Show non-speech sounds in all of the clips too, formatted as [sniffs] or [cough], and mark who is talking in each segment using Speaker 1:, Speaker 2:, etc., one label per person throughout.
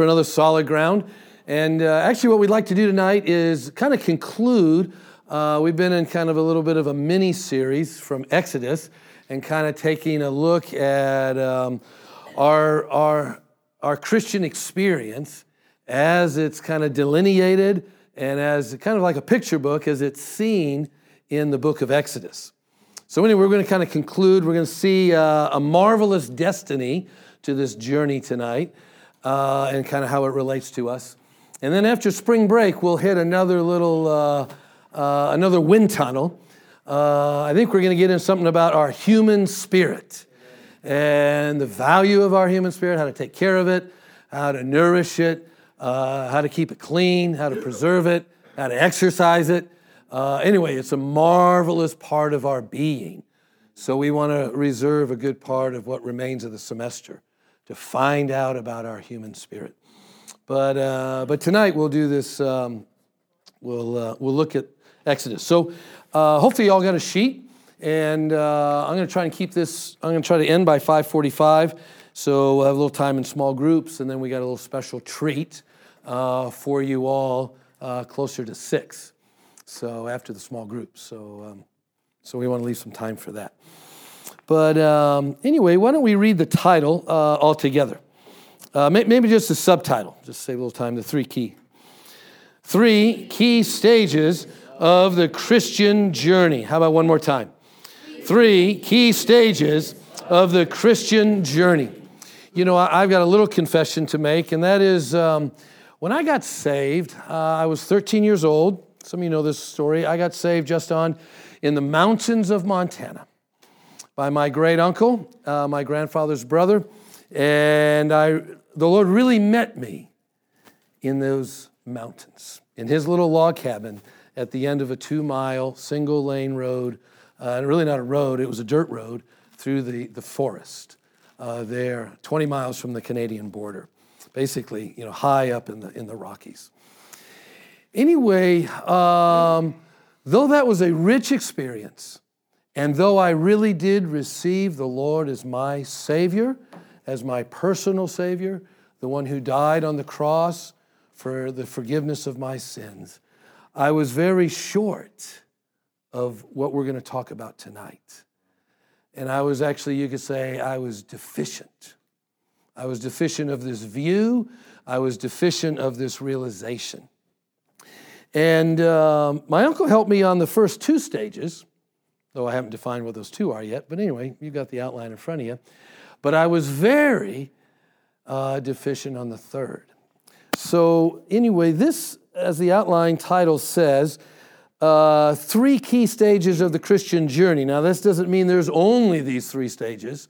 Speaker 1: for another solid ground. And uh, actually, what we'd like to do tonight is kind of conclude. Uh, we've been in kind of a little bit of a mini series from Exodus and kind of taking a look at um, our, our, our Christian experience as it's kind of delineated and as kind of like a picture book as it's seen in the book of Exodus. So, anyway, we're going to kind of conclude. We're going to see uh, a marvelous destiny to this journey tonight uh, and kind of how it relates to us. And then after spring break, we'll hit another little, uh, uh another wind tunnel. Uh, I think we're going to get into something about our human spirit and the value of our human spirit, how to take care of it, how to nourish it, uh, how to keep it clean, how to preserve it, how to exercise it. Uh, anyway, it's a marvelous part of our being. So we want to reserve a good part of what remains of the semester to find out about our human spirit. But, uh, but tonight we'll do this, um, we'll, uh, we'll look at Exodus. So uh, hopefully y'all got a sheet. And uh, I'm going to try and keep this, I'm going to try to end by 545. So we'll have a little time in small groups, and then we got a little special treat uh, for you all uh, closer to 6. So after the small groups. So, um, so we want to leave some time for that. But um, anyway, why don't we read the title uh, all together? Uh, maybe just the subtitle, just save a little time, the three key. Three key stages of the Christian journey. How about one more time? Three key stages of the Christian journey. You know, I've got a little confession to make, and that is um, when I got saved, uh, I was 13 years old. Some of you know this story. I got saved just on in the mountains of Montana by my great uncle, uh, my grandfather's brother, and I, the Lord really met me in those mountains, in his little log cabin at the end of a two mile single lane road uh, really not a road, it was a dirt road through the, the forest uh, there, 20 miles from the Canadian border, basically, you know, high up in the, in the Rockies. Anyway, um, though that was a rich experience, and though I really did receive the Lord as my Savior, as my personal Savior, the one who died on the cross for the forgiveness of my sins, I was very short of what we're going to talk about tonight. And I was actually, you could say, I was deficient. I was deficient of this view, I was deficient of this realization. And um, my uncle helped me on the first two stages, though I haven't defined what those two are yet. But anyway, you've got the outline in front of you. But I was very uh, deficient on the third. So, anyway, this, as the outline title says, uh, three key stages of the Christian journey. Now, this doesn't mean there's only these three stages,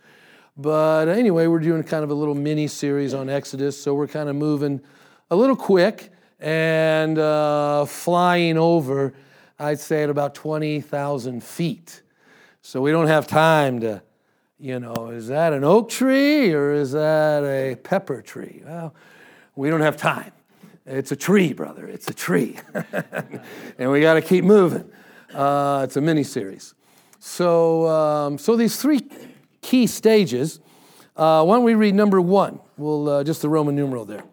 Speaker 1: but anyway, we're doing kind of a little mini series on Exodus, so we're kind of moving a little quick and uh, flying over, I'd say, at about 20,000 feet. So we don't have time to, you know, is that an oak tree or is that a pepper tree? Well, we don't have time. It's a tree, brother. It's a tree. [laughs] and we got to keep moving. Uh, it's a mini series. So, um, so these three key stages. Uh, why don't we read number one? We'll uh, just the Roman numeral there.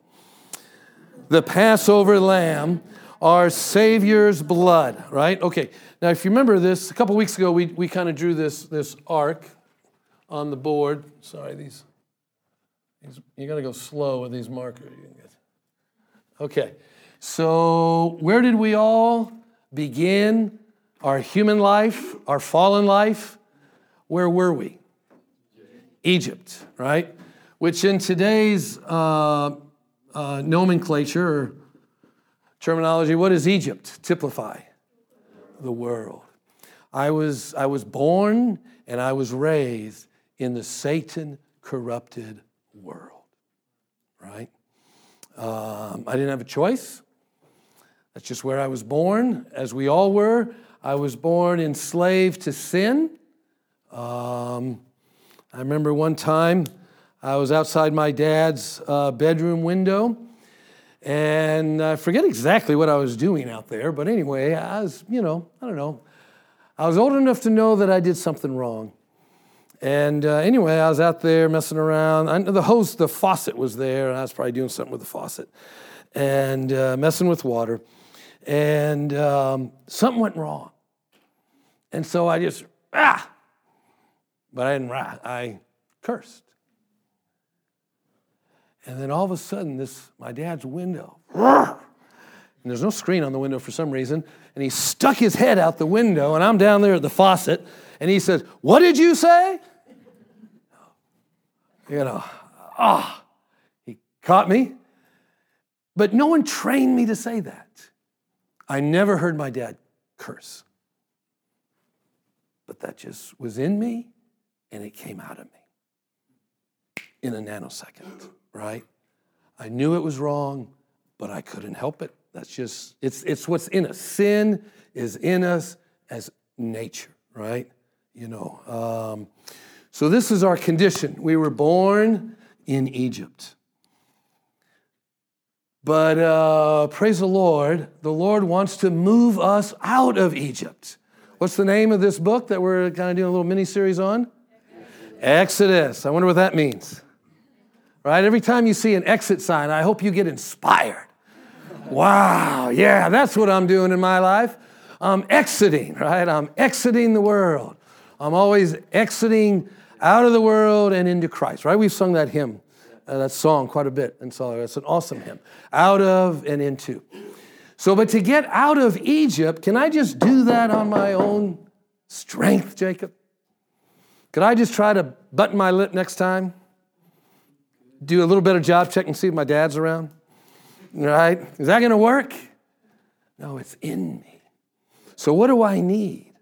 Speaker 1: The Passover lamb, our Savior's blood, right? Okay. Now, if you remember this, a couple weeks ago, we, we kind of drew this, this arc on the board. Sorry, these, these you got to go slow with these markers. Okay, so where did we all begin our human life, our fallen life? Where were we? Egypt, right? Which in today's uh, uh, nomenclature terminology, what does Egypt typify? The world. I was, I was born and I was raised in the Satan corrupted world, right? Um, I didn't have a choice. That's just where I was born, as we all were. I was born enslaved to sin. Um, I remember one time I was outside my dad's uh, bedroom window, and I forget exactly what I was doing out there, but anyway, I was, you know, I don't know. I was old enough to know that I did something wrong. And uh, anyway, I was out there messing around. I, the hose, the faucet was there, and I was probably doing something with the faucet and uh, messing with water. And um, something went wrong. And so I just, ah! But I didn't, I cursed. And then all of a sudden, this, my dad's window, and there's no screen on the window for some reason, and he stuck his head out the window, and I'm down there at the faucet, and he says, What did you say? You know, ah, oh, he caught me. But no one trained me to say that. I never heard my dad curse. But that just was in me and it came out of me in a nanosecond, right? I knew it was wrong, but I couldn't help it. That's just, it's, it's what's in us. Sin is in us as nature, right? You know. Um, so this is our condition. We were born in Egypt. But uh, praise the Lord, the Lord wants to move us out of Egypt. What's the name of this book that we're kind of doing a little mini series on? Exodus. I wonder what that means. Right? Every time you see an exit sign, I hope you get inspired. Wow, yeah, that's what I'm doing in my life. I'm exiting, right? I'm exiting the world. I'm always exiting out of the world and into Christ, right? We've sung that hymn, uh, that song quite a bit. And so it's an awesome hymn. Out of and into. So, but to get out of Egypt, can I just do that on my own strength, Jacob? Could I just try to button my lip next time? Do a little better job checking, see if my dad's around? Right? Is that going to work? No, it's in me. So, what do I need?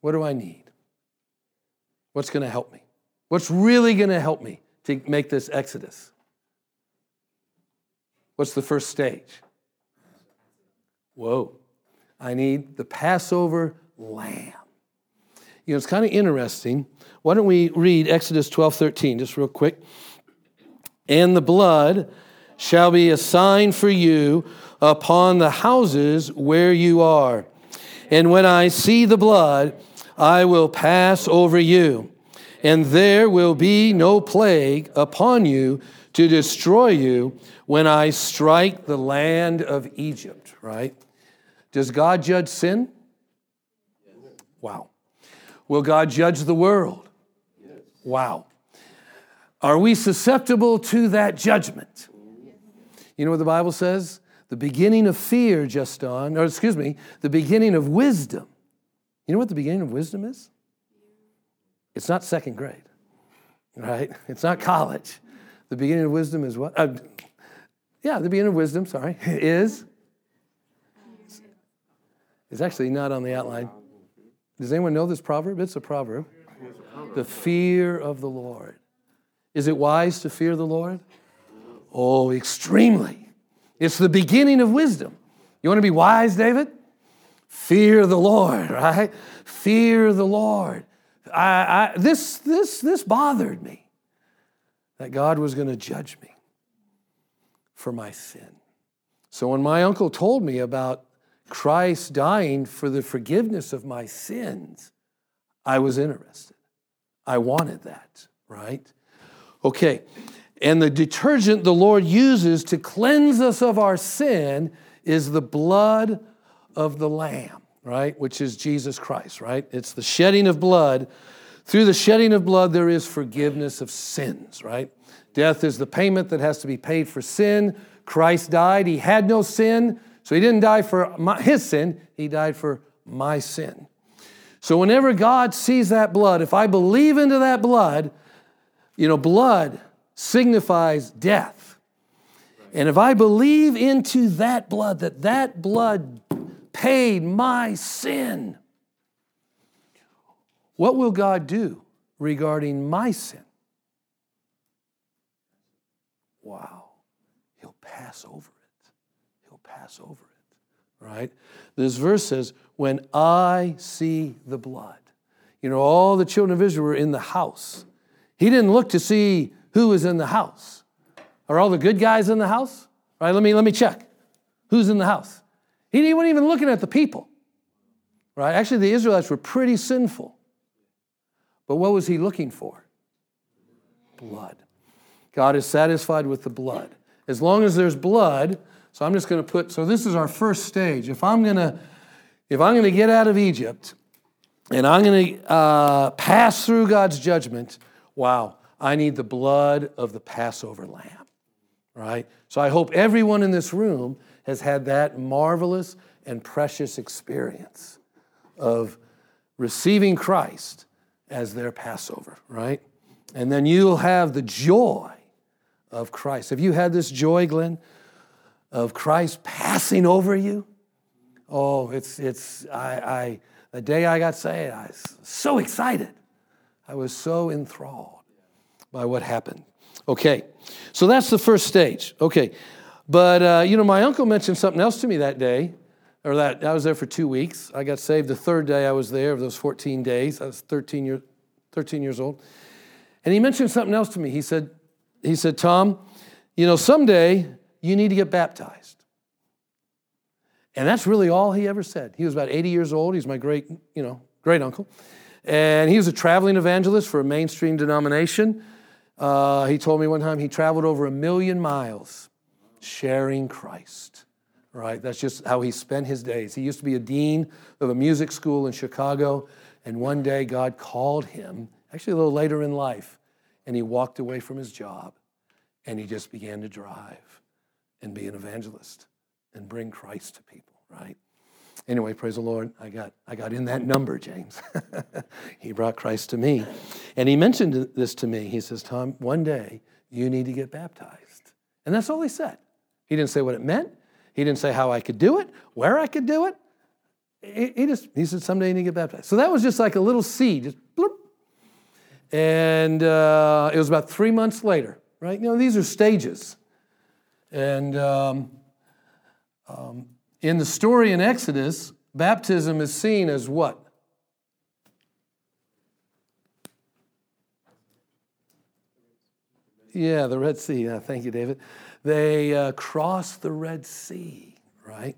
Speaker 1: What do I need? What's going to help me? What's really going to help me to make this exodus? What's the first stage? Whoa. I need the Passover lamb. You know, it's kind of interesting. Why don't we read Exodus 12 13, just real quick? And the blood shall be a sign for you upon the houses where you are. And when I see the blood, I will pass over you, and there will be no plague upon you to destroy you when I strike the land of Egypt, right? Does God judge sin? Wow. Will God judge the world? Wow. Are we susceptible to that judgment? You know what the Bible says? The beginning of fear, just on, or excuse me, the beginning of wisdom. You know what the beginning of wisdom is? It's not second grade, right? [laughs] It's not college. The beginning of wisdom is what? Uh, yeah, the beginning of wisdom, sorry, [laughs] is. It's actually not on the outline. Does anyone know this proverb? It's a proverb. The fear of the Lord. Is it wise to fear the Lord? Oh, extremely. It's the beginning of wisdom. You want to be wise, David? Fear the Lord, [laughs] right? Fear the Lord. I, I, this, this, this bothered me that God was going to judge me for my sin. So when my uncle told me about Christ dying for the forgiveness of my sins, I was interested. I wanted that, right? Okay. And the detergent the Lord uses to cleanse us of our sin is the blood of the Lamb, right? Which is Jesus Christ, right? It's the shedding of blood. Through the shedding of blood, there is forgiveness of sins, right? Death is the payment that has to be paid for sin. Christ died. He had no sin, so he didn't die for my, his sin, he died for my sin. So whenever God sees that blood, if I believe into that blood, you know, blood signifies death. And if I believe into that blood, that that blood paid my sin, what will God do regarding my sin? Wow. He'll pass over pass over it, right? This verse says, When I see the blood. You know, all the children of Israel were in the house. He didn't look to see who was in the house. Are all the good guys in the house? Right, let me, let me check. Who's in the house? He wasn't even looking at the people. Right? Actually, the Israelites were pretty sinful. But what was he looking for? Blood. God is satisfied with the blood. As long as there's blood, so I'm just going to put, so this is our first stage. If I'm going to, if I'm going to get out of Egypt and I'm going to uh, pass through God's judgment, wow, I need the blood of the Passover lamb, right? So I hope everyone in this room has had that marvelous and precious experience of receiving Christ as their Passover, right? And then you'll have the joy of Christ. Have you had this joy, Glenn, of Christ passing over you? Oh, it's, it's, I, I, the day I got saved, I was so excited. I was so enthralled by what happened. Okay, so that's the first stage. Okay, but uh, you know, my uncle mentioned something else to me that day, or that I was there for two weeks. I got saved the third day I was there of those 14 days. I was 13, year, 13 years old. And he mentioned something else to me. He said, he said, Tom, you know, someday you need to get baptized. And that's really all he ever said. He was about 80 years old. He's my great, you know, great uncle. And he was a traveling evangelist for a mainstream denomination. Uh, he told me one time he traveled over a million miles sharing Christ. Right? That's just how he spent his days. He used to be a dean of a music school in Chicago. And one day God called him, actually a little later in life, and he walked away from his job and he just began to drive and be an evangelist and bring Christ to people, right? Anyway, praise the Lord. I got, I got in that number, James. [laughs] he brought Christ to me. And he mentioned this to me. He says, Tom, one day you need to get baptized. And that's all he said. He didn't say what it meant. He didn't say how I could do it, where I could do it. He, just, he said, someday you need to get baptized. So that was just like a little seed, just bloop. And uh, it was about three months later, right? You know, these are stages. And um, um, in the story in Exodus, baptism is seen as what? Yeah, the Red Sea. Thank you, David. They uh, crossed the Red Sea, right?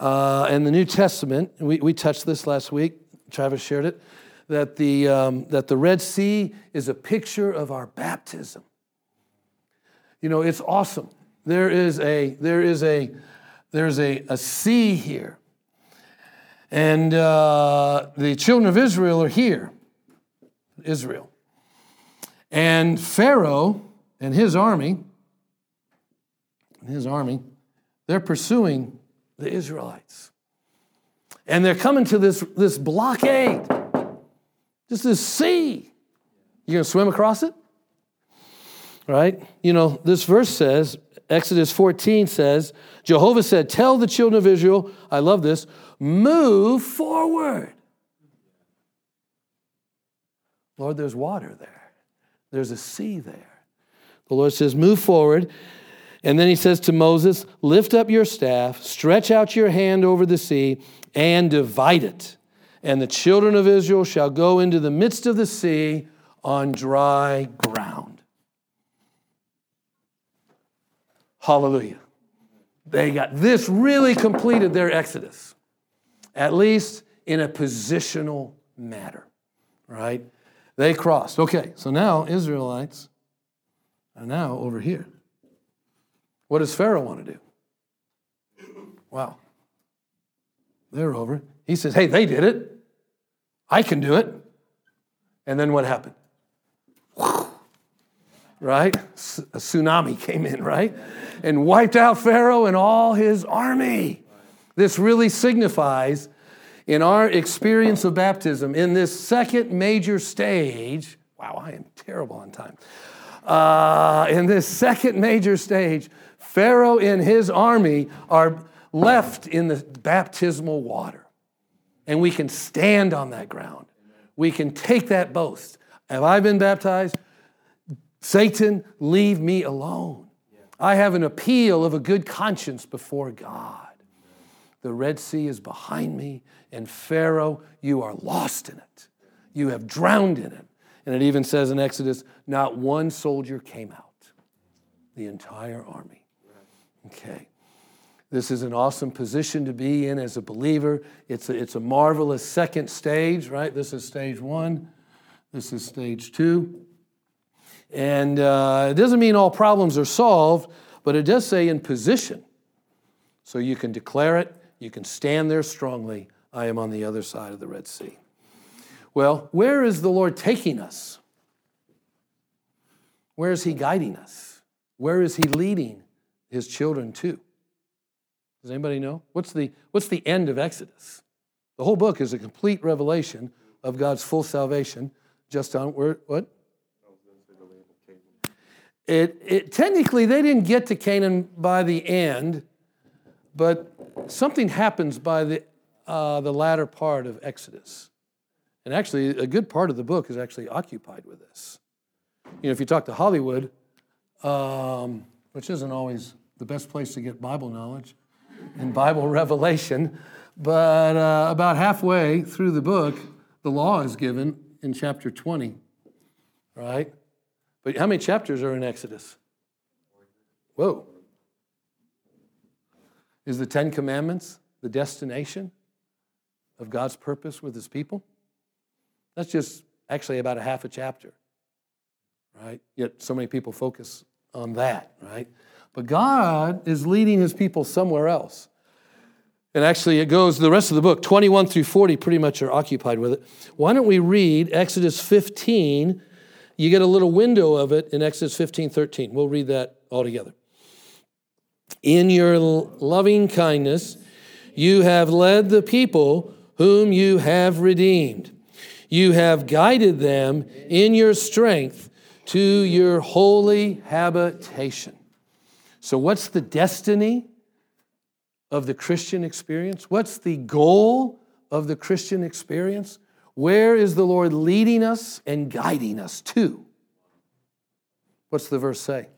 Speaker 1: Uh, and the New Testament, we, we touched this last week, Travis shared it, that the, um, that the Red Sea is a picture of our baptism. You know, it's awesome. There is a, there is a, there's a, a sea here. And uh, the children of Israel are here, Israel. And Pharaoh and his army, and his army, they're pursuing the Israelites. And they're coming to this, this blockade, just this sea. You gonna swim across it? Right? You know, this verse says, Exodus 14 says, Jehovah said, Tell the children of Israel, I love this, move forward. Lord, there's water there, there's a sea there. The Lord says, Move forward. And then he says to Moses, Lift up your staff, stretch out your hand over the sea, and divide it. And the children of Israel shall go into the midst of the sea on dry ground. Hallelujah. They got this really completed their exodus, at least in a positional matter, right? They crossed. Okay, so now Israelites are now over here. What does Pharaoh want to do? Wow. They're over. He says, hey, they did it. I can do it. And then what happened? Right? A tsunami came in, right? And wiped out Pharaoh and all his army. This really signifies, in our experience of baptism, in this second major stage, wow, I am terrible on time. Uh, in this second major stage, Pharaoh and his army are left in the baptismal water. And we can stand on that ground. We can take that boast. Have I been baptized? Satan, leave me alone. I have an appeal of a good conscience before God. The Red Sea is behind me, and Pharaoh, you are lost in it. You have drowned in it. And it even says in Exodus, not one soldier came out, the entire army. Okay. This is an awesome position to be in as a believer. It's a, it's a marvelous second stage, right? This is stage one. This is stage two. And uh, it doesn't mean all problems are solved, but it does say in position. So you can declare it, you can stand there strongly. I am on the other side of the Red Sea. Well, where is the Lord taking us? Where is He guiding us? Where is He leading His children to? Does anybody know? What's the, what's the end of Exodus? The whole book is a complete revelation of God's full salvation just on where, what? It, it, technically, they didn't get to Canaan by the end, but something happens by the, uh, the latter part of Exodus. And actually, a good part of the book is actually occupied with this. You know, if you talk to Hollywood, um, which isn't always the best place to get Bible knowledge and Bible [laughs] revelation, but uh, about halfway through the book, the law is given in chapter 20, right? But how many chapters are in Exodus? Whoa. Is the Ten Commandments the destination of God's purpose with his people? That's just actually about a half a chapter, right? Yet so many people focus on that, right? But God is leading his people somewhere else. And actually, it goes, the rest of the book, 21 through 40, pretty much are occupied with it. Why don't we read Exodus 15? You get a little window of it in Exodus 15, 13. We'll read that all together. In your loving kindness, you have led the people whom you have redeemed. You have guided them in your strength to your holy habitation. So, what's the destiny of the Christian experience? What's the goal of the Christian experience? Where is the Lord leading us and guiding us to? What's the verse say?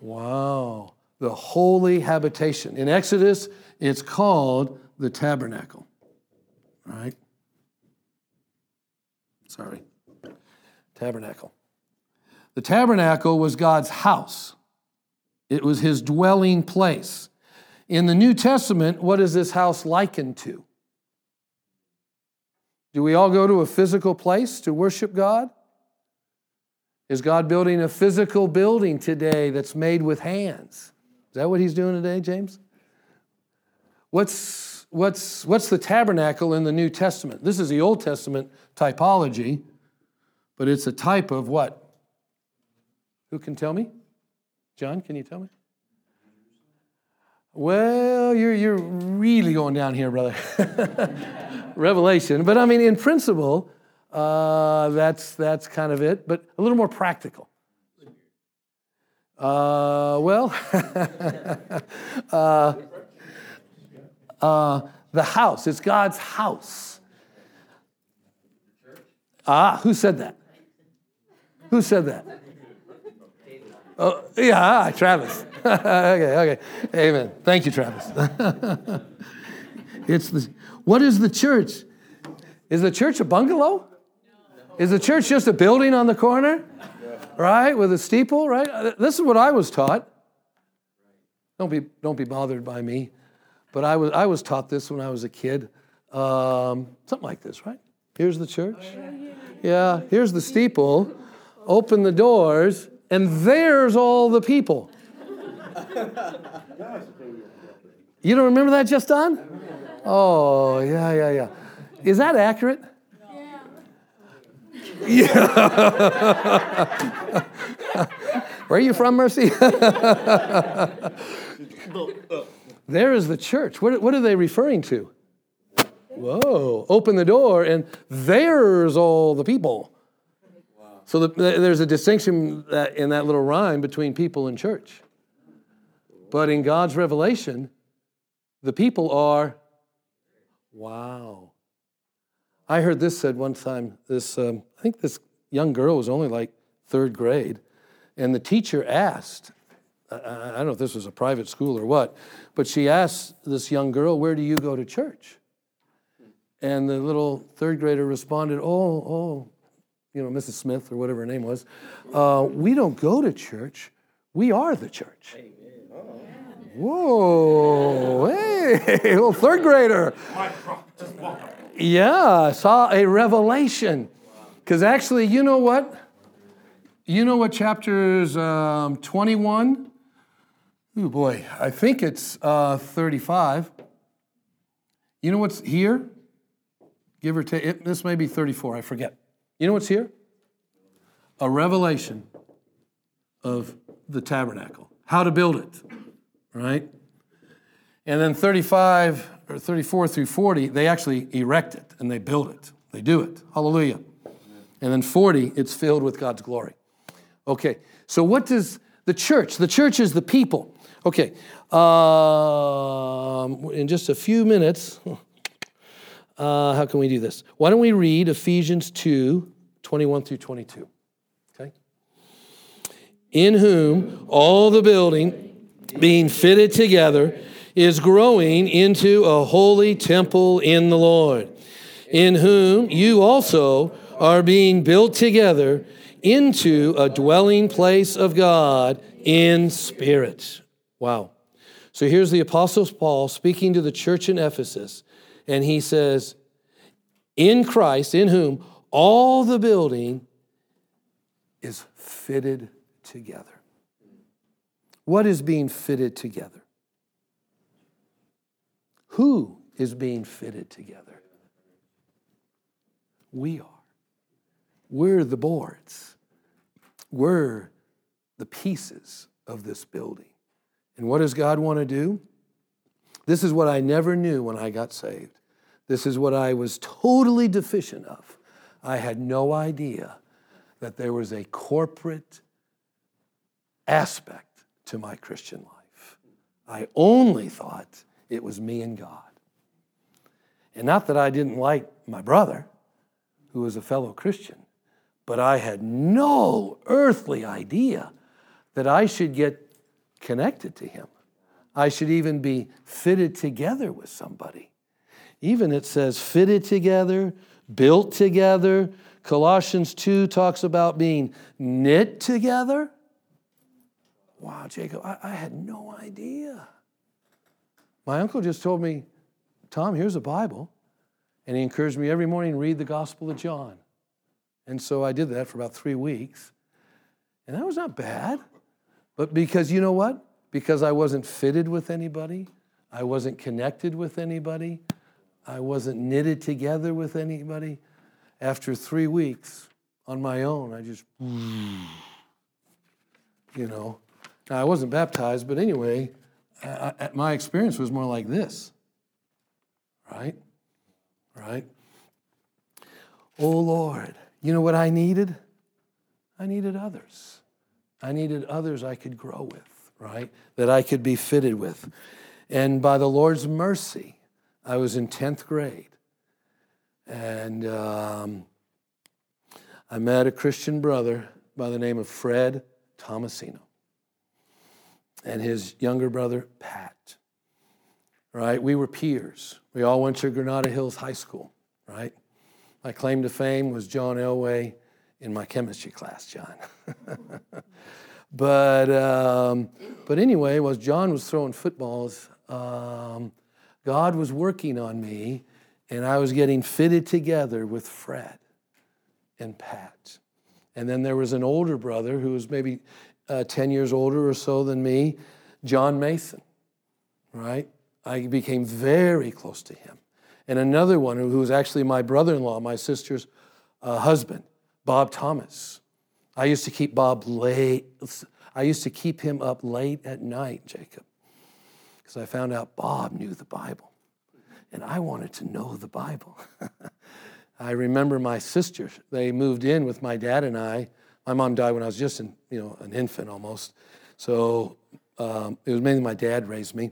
Speaker 1: Wow, the holy habitation. In Exodus, it's called the tabernacle. Right? Sorry. Tabernacle. The tabernacle was God's house. It was his dwelling place. In the New Testament, what is this house likened to? Do we all go to a physical place to worship God? Is God building a physical building today that's made with hands? Is that what he's doing today, James? What's, what's, what's the tabernacle in the New Testament? This is the Old Testament typology, but it's a type of what? Who can tell me? John, can you tell me? Well, you're, you're really going down here, brother. [laughs] Revelation. But I mean, in principle, uh, that's, that's kind of it, but a little more practical. Uh, well, [laughs] uh, uh, the house, it's God's house. Ah, who said that? Who said that? Oh, yeah, Travis. [laughs] okay, okay. Amen. Thank you, Travis. [laughs] it's the, what is the church? Is the church a bungalow? Is the church just a building on the corner? Right? With a steeple, right? This is what I was taught. Don't be, don't be bothered by me. But I was, I was taught this when I was a kid. Um, something like this, right? Here's the church. Yeah, here's the steeple. Open the doors and there's all the people. You don't remember that just on? Oh, yeah, yeah, yeah. Is that accurate? Yeah. yeah. [laughs] Where are you from, Mercy? [laughs] there is the church. What, what are they referring to? Whoa, open the door, and there's all the people. So the, there's a distinction in that little rhyme between people and church. But in God's revelation, the people are, wow. I heard this said one time. This, um, I think this young girl was only like third grade, and the teacher asked, I, I don't know if this was a private school or what, but she asked this young girl, Where do you go to church? And the little third grader responded, Oh, oh, you know, Mrs. Smith or whatever her name was, uh, we don't go to church. We are the church. Whoa, hey, [laughs] little third grader. Yeah, I saw a revelation. Because actually, you know what? You know what chapters um, 21? Oh boy, I think it's uh, 35. You know what's here? Give or take, it, this may be 34, I forget. You know what's here? A revelation of the tabernacle, how to build it, right? And then 35 or 34 through 40, they actually erect it and they build it. They do it. Hallelujah. And then 40, it's filled with God's glory. Okay, so what does the church, the church is the people. Okay, um, in just a few minutes, uh, how can we do this? Why don't we read Ephesians 2 21 through 22? Okay. In whom all the building being fitted together is growing into a holy temple in the Lord, in whom you also are being built together into a dwelling place of God in spirit. Wow. So here's the Apostle Paul speaking to the church in Ephesus, and he says, In Christ, in whom all the building is fitted together. What is being fitted together? Who is being fitted together? We are. We're the boards. We're the pieces of this building. And what does God want to do? This is what I never knew when I got saved. This is what I was totally deficient of. I had no idea that there was a corporate aspect to my Christian life. I only thought it was me and God. And not that I didn't like my brother, who was a fellow Christian, but I had no earthly idea that I should get connected to him. I should even be fitted together with somebody. Even it says fitted together, built together. Colossians 2 talks about being knit together. Wow, Jacob, I, I had no idea. My uncle just told me, Tom, here's a Bible. And he encouraged me every morning to read the Gospel of John. And so I did that for about three weeks. And that was not bad. But because you know what? Because I wasn't fitted with anybody, I wasn't connected with anybody, I wasn't knitted together with anybody. After three weeks on my own, I just, [sniffs] you know. Now, I wasn't baptized, but anyway, I, I, my experience was more like this. Right? Right? Oh Lord, you know what I needed? I needed others. I needed others I could grow with, right? That I could be fitted with. And by the Lord's mercy, I was in 10th grade. And um, I met a Christian brother by the name of Fred Tomasino and his younger brother, Pat. Right? We were peers. We all went to Granada Hills High School, right? My claim to fame was John Elway in my chemistry class, John. [laughs] but, um, but anyway, was John was throwing footballs, um, God was working on me, and I was getting fitted together with Fred and Pat. And then there was an older brother who was maybe uh, 10 years older or so than me, John Mason, right? I became very close to him. And another one who was actually my brother in law, my sister's uh, husband, Bob Thomas. I used to keep Bob late. I used to keep him up late at night, Jacob, because I found out Bob knew the Bible. And I wanted to know the Bible. [laughs] I remember my sister, they moved in with my dad and I my mom died when I was just an, you know, an infant almost. So um, it was mainly my dad raised me.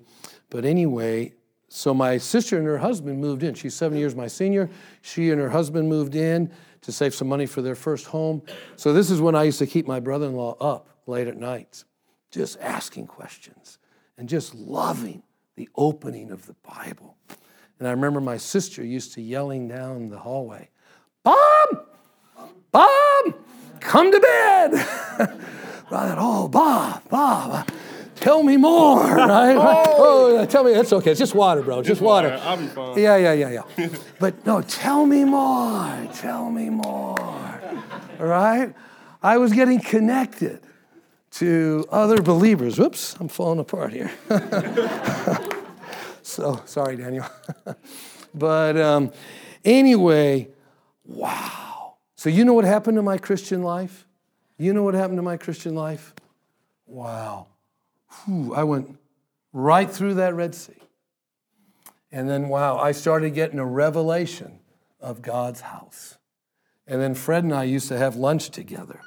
Speaker 1: But anyway, so my sister and her husband moved in. She's seven years my senior. She and her husband moved in to save some money for their first home. So this is when I used to keep my brother-in-law up late at night, just asking questions and just loving the opening of the Bible. And I remember my sister used to yelling down the hallway, Bob! Bob! come to bed. [laughs] I thought, oh, Bob, Bob, tell me more, [laughs] right? oh, oh tell me, that's okay. It's just water, bro. It's just water.
Speaker 2: I'll be fine.
Speaker 1: Yeah, yeah, yeah, yeah. [laughs] but no, tell me more. Tell me more. All right? I was getting connected to other believers. Whoops, I'm falling apart here. [laughs] so, sorry, Daniel. [laughs] but um, anyway, wow. So, you know what happened to my Christian life? You know what happened to my Christian life? Wow. Whew, I went right through that Red Sea. And then, wow, I started getting a revelation of God's house. And then Fred and I used to have lunch together,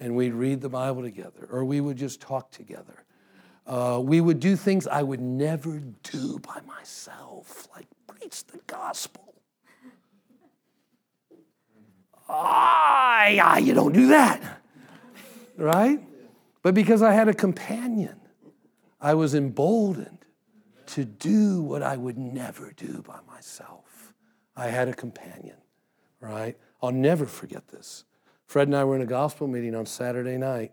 Speaker 1: and we'd read the Bible together, or we would just talk together. Uh, we would do things I would never do by myself, like preach the gospel. Ah, yeah, you don't do that, right? But because I had a companion, I was emboldened to do what I would never do by myself. I had a companion, right? I'll never forget this. Fred and I were in a gospel meeting on Saturday night,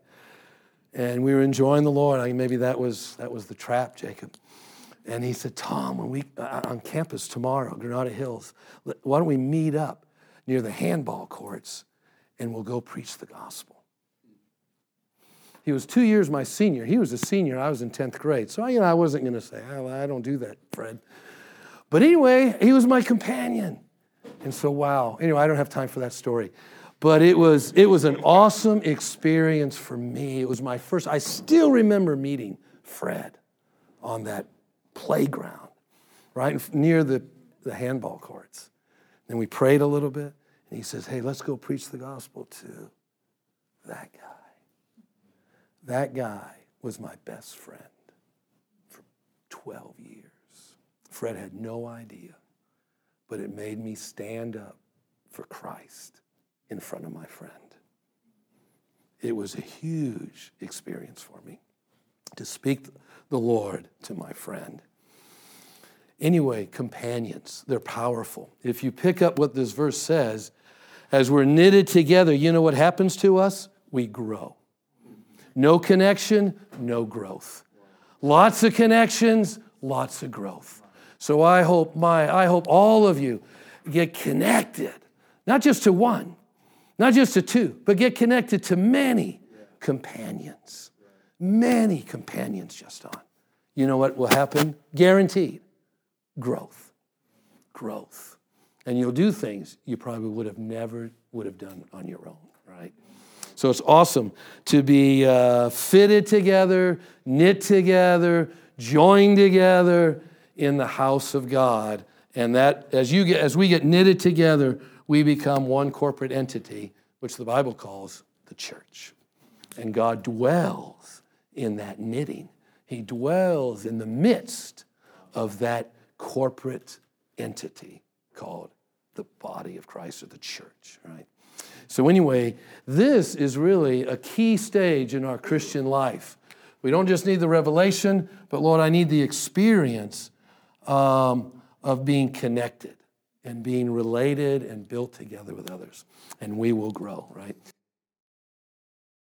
Speaker 1: and we were enjoying the Lord. I, maybe that was, that was the trap, Jacob. And he said, Tom, when we uh, on campus tomorrow, Granada Hills, why don't we meet up near the handball courts and we'll go preach the gospel? He was two years my senior. He was a senior. I was in 10th grade. So, you know, I wasn't going to say, oh, I don't do that, Fred. But anyway, he was my companion. And so, wow. Anyway, I don't have time for that story. But it was, it was an awesome experience for me. It was my first, I still remember meeting Fred on that playground, right near the, the handball courts. Then we prayed a little bit, and he says, Hey, let's go preach the gospel to that guy. That guy was my best friend for 12 years. Fred had no idea but it made me stand up for Christ in front of my friend. It was a huge experience for me to speak the Lord to my friend. Anyway, companions, they're powerful. If you pick up what this verse says, as we're knitted together, you know what happens to us? We grow. No connection, no growth. Lots of connections, lots of growth. So I hope my I hope all of you get connected, not just to one, not just to two, but get connected to many companions. Many companions just on. You know what will happen? Guaranteed. Growth. Growth. And you'll do things you probably would have never would have done on your own, right? So it's awesome to be uh, fitted together, knit together, joined together, in the house of God. And that as you get as we get knitted together, we become one corporate entity, which the Bible calls the church. And God dwells in that knitting. He dwells in the midst of that corporate entity called the body of Christ or the church, right? So, anyway, this is really a key stage in our Christian life. We don't just need the revelation, but Lord, I need the experience um, of being connected and being related and built together with others. And we will grow, right?